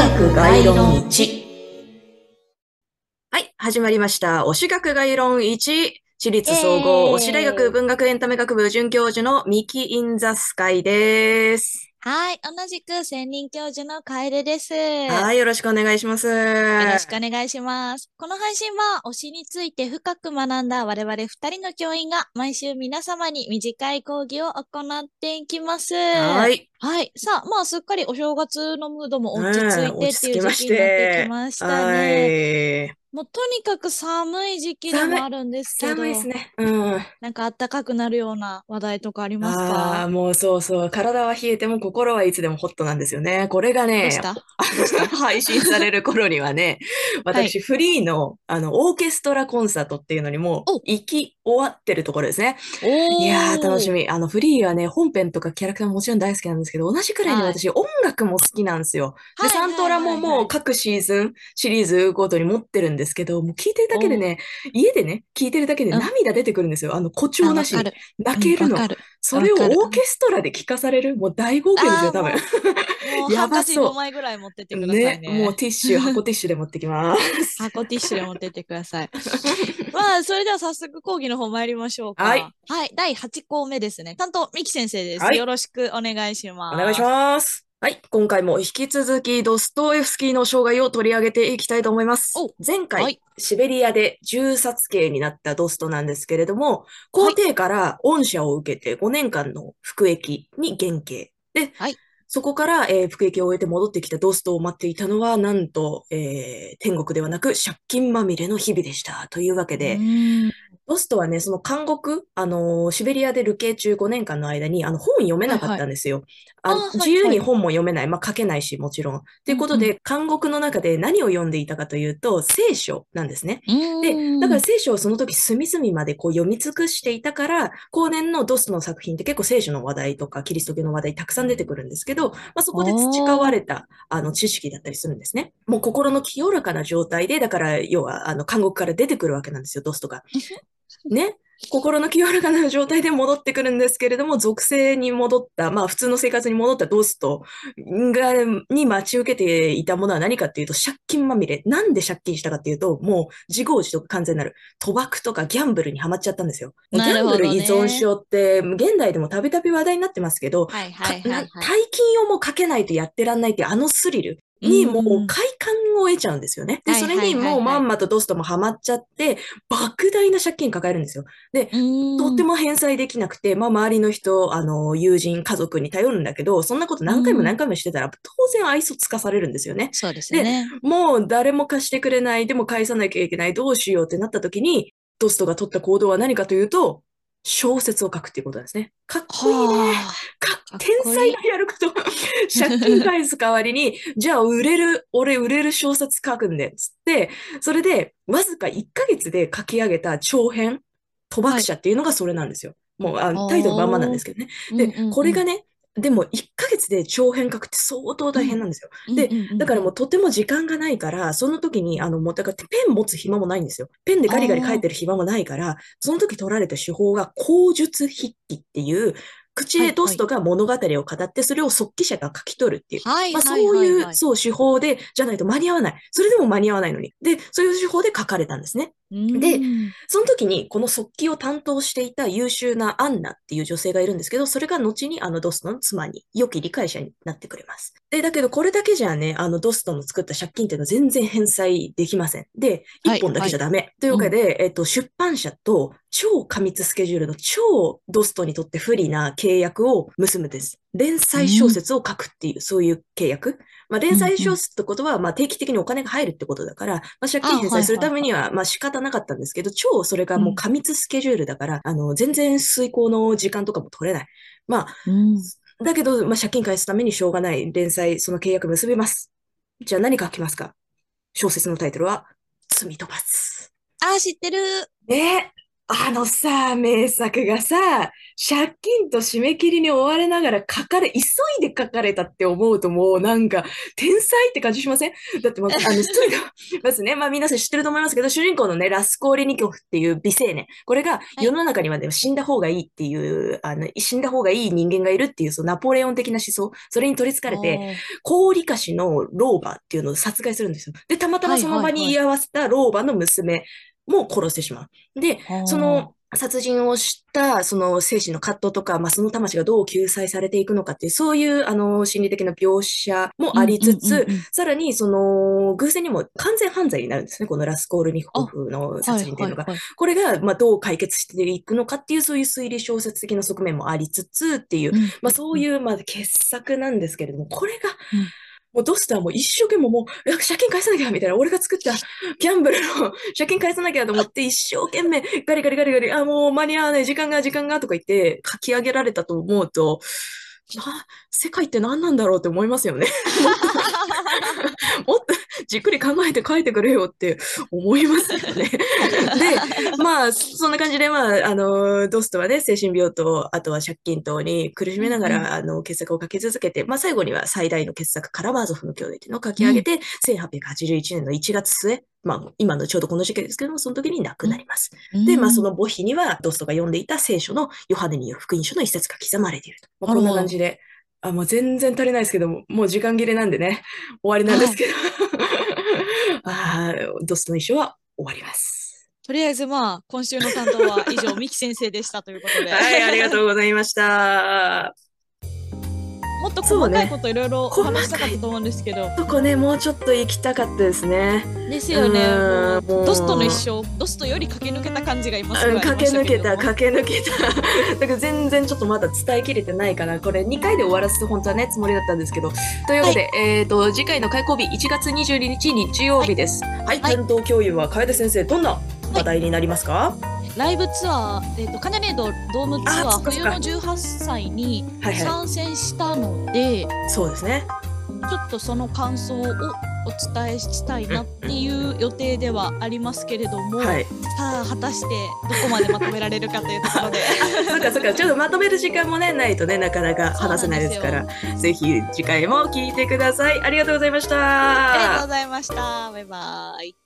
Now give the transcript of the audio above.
し学概論1。はい、始まりました。推し学概論1。私立総合推し大学文学エンタメ学部准教授のミキ・イン・ザ・スカイです。はい。同じく専任教授の楓です。はい、よろしくお願いします。よよろしくお願いします。この配信は推しについて深く学んだ我々二人の教員が毎週皆様に短い講義を行っていきます。はい。はい。さあ、まあ、すっかりお正月のムードも落ち着いうんてっていう時期になってきましたね。はい。もうとにかく寒い時期でもあるんですけど、寒いですね。うん。なんか暖かくなるような話題とかありますああ、かもうそうそう。体は冷えても心はいつでもホットなんですよね。これがね 配信される頃にはね、私、フリーの、あの、オーケストラコンサートっていうのにもお行き終わってるところですね。おいやー、楽しみ。み。あの、フリーはね、本編とかキャラクターももちろん大好きなんですけど、同じくらいにはい私、音楽も好きなんですよ。で、はいサントラももう各シーズン、シリーズごとに持ってるんですけど、もう聞いてるだけでね、家でね、聞いてるだけでうん涙出てくるんですよ。あの、誇張なし。泣けるの。それをオーケストラで聞かされる、もう大号泣ですよ、多分。もうやばそう5枚ぐらい持ってってくださいね。もうティッシュ、箱ティッシュで持ってきます。箱ティッシュで持ってってください。まあ、それでは早速講義の方参りましょうか。はい。はい。第8項目ですね。担当、ミキ先生です。はいよろしくお願いします。お願いします。はい。今回も引き続きドストエフスキーの生涯を取り上げていきたいと思いますお。前回、はいシベリアで銃殺刑になったドストなんですけれども、皇帝から恩赦を受けて5年間の服役に減刑。で、はいそこから、えー服役を終えて戻ってきたドストを待っていたのは、なんと、えー天国ではなく借金まみれの日々でした。というわけで、ドストはね、その監獄、あのーシベリアで流刑中5年間の間に、あの、本読めなかったんですよ。自由に本も読めない。まあ、書けないし、もちろん。っていうことうんで、監獄の中で何を読んでいたかというと、聖書なんですね。で、んだから聖書をその時隅々までこう読み尽くしていたから、後年のドストの作品って結構聖書の話題とかキリスト教の話題たくさん出てくるんですけど、まあ、そこで培われたあの知識だったりするんですね。もう心の清らかな状態で、だから要はあの監獄から出てくるわけなんですよ、ドストが。ね。心の清らかな状態で戻ってくるんですけれども、属性に戻った、まあ普通の生活に戻ったドストが、に待ち受けていたものは何かっていうと、借金まみれ。なんで借金したかっていうと、もう自業自得完全なる賭博とかギャンブルにはまっちゃったんですよ。ギャンブル依存症って、現代でもたびたび話題になってますけど。大金をもうかけないとやってらんないってあのスリルにもう快感を得ちゃうんですよね。で、はいそれにもうまんまとドストもハマっちゃって、莫大な借金抱えるんですよ。で、とっても返済できなくて、まあ周りの人、あの、友人、家族に頼るんだけど、そんなこと何回も何回もしてたら、当然愛想つかされるんですよね。そうですよね。もう誰も貸してくれない、でも返さなきゃいけない、どうしようってなった時に、ドストが取った行動は何かというと、小説を書くっていうことなんですね。かっこいいね。はか天才がやること。借金返す代わりに、じゃあ売れる、俺売れる小説書くんで、つって、それで、わずか1ヶ月で書き上げた長編、賭博者っていうのがそれなんですよ。もうあタイトルまんまなんですけどね。あ。でうんうんうんこれがね、でも1ヶ月で長編書くって相当大変なんですよ。でうんうんうんだからもうとても時間がないから、その時に、あの、もうだからペン持つ暇もないんですよ。ペンでガリガリ書いてる暇もないから、その時取られた手法が口述筆記っていう、口でドストが物語を語って、それを速記者が書き取るっていう。まあ、そういう。そう、手法で、じゃないと間に合わない。それでも間に合わないのに。で、そういう手法で書かれたんですね。でうんその時に、この速記を担当していた優秀なアンナっていう女性がいるんですけど、それが後にあのドストの妻に、良き理解者になってくれます。で、だけどこれだけじゃね、あのドストの作った借金っていうのは全然返済できません。で、はい一本だけじゃダメ。というわけで、えっと、出版社と超過密スケジュールの超ドストにとって不利な契約を結ぶんです。連載小説を書くっていう、そういう契約。まあ、連載小説ってことは、まあ、定期的にお金が入るってことだから、まあ、借金返済するためには、まあ、仕方なかったんですけど、超それがもう過密スケジュールだから、あの、全然遂行の時間とかも取れない。まあ、うんだけど、まあ、借金返すためにしょうがない連載、その契約結びます。じゃあ何書きますか？小説のタイトルは、罪と罰。あー、知ってる。ねえ。あのさ、名作がさ、借金と締め切りに追われながら書かれ、急いで書かれたって思うともうなんか、天才って感じしません？だってまあ、あの、とにかく、まずね、まあ皆さん知ってると思いますけど、主人公のね、ラスコーレニコフっていう美青年。これがい。世の中にはね、死んだ方がいいっていう、あの、死んだ方がいい人間がいるっていう、そのナポレオン的な思想、それに取り憑かれて、高利貸しの老婆っていうのを殺害するんですよ。で、たまたまその場に居合わせた老婆の娘も殺してしまう。で、その殺人をした、その精神の葛藤とか、まあ、その魂がどう救済されていくのかっていう、そういう、あの、心理的な描写もありつつ、さらに、その、偶然にも完全犯罪になるんですね。このラスコールニコフの殺人っていうのが。はいはいはいこれが、まあ、どう解決していくのかっていう、そういう推理小説的な側面もありつつっていう、うんまあ、そういう、まあ、傑作なんですけれども、これがうん、もうドスターも一生懸命もう、借金返さなきゃみたいな、俺が作ったギャンブルの 借金返さなきゃと思って、一生懸命ガリガリガリガリ、あ、もう間に合わない、時間が時間がとか言って書き上げられたと思うと、な、世界って何なんだろうって思いますよね。もっとじっくり考えて書いてくれよって思いますよね。で、まあ、そんな感じで、まあ、あの、ドストはね、精神病と、あとは借金等に苦しめながうんうんら、あの、傑作を書き続けて、まあ、最後には最大の傑作、カラマーゾフの兄弟っていうのを書き上げて、1881年の1月末、まあ、今のちょうどこの時期ですけども、その時に亡くなります。で、まあ、その墓碑には、ドストが読んでいた聖書のヨハネによる福音書の一節が刻まれていると。まあ、こんな感じで、あ、もう全然足りないですけども、もう時間切れなんでね、終わりなんですけど。あードストの一生は終わります。とりあえずまあ、今週の担当は以上、三木先生でしたということで。はい、ありがとうございました。もっと細かいこといろいろお話したかったと思うんですけど。そこね、もうちょっと行きたかったですね。ですよね。ドストの一生、ドストより駆け抜けた感じが今すごいありまうん駆け抜けた、駆け抜けた。だから全然ちょっとまだ伝えきれてないかな。これ2回で終わらせて本当はね、つもりだったんですけど。というわけで、えっ、と、次回の開講日、1月22日日曜日です。はい、はい担当教諭は楓先生、どんな話題になりますか、ライブツアー、えっ、と、カネレードドームツアー、冬の18歳にはいは参戦したので、い。そうですね。ちょっとその感想をお伝えしたいなっていう予定ではありますけれども、はい。さあ、果たしてどこまでまとめられるかというところで。そっかそっか、ちょっとまとめる時間もね、ないとね、なかなか話せないですから、ぜひ次回も聞いてください。ありがとうございました。ありがとうございました。バイバイ。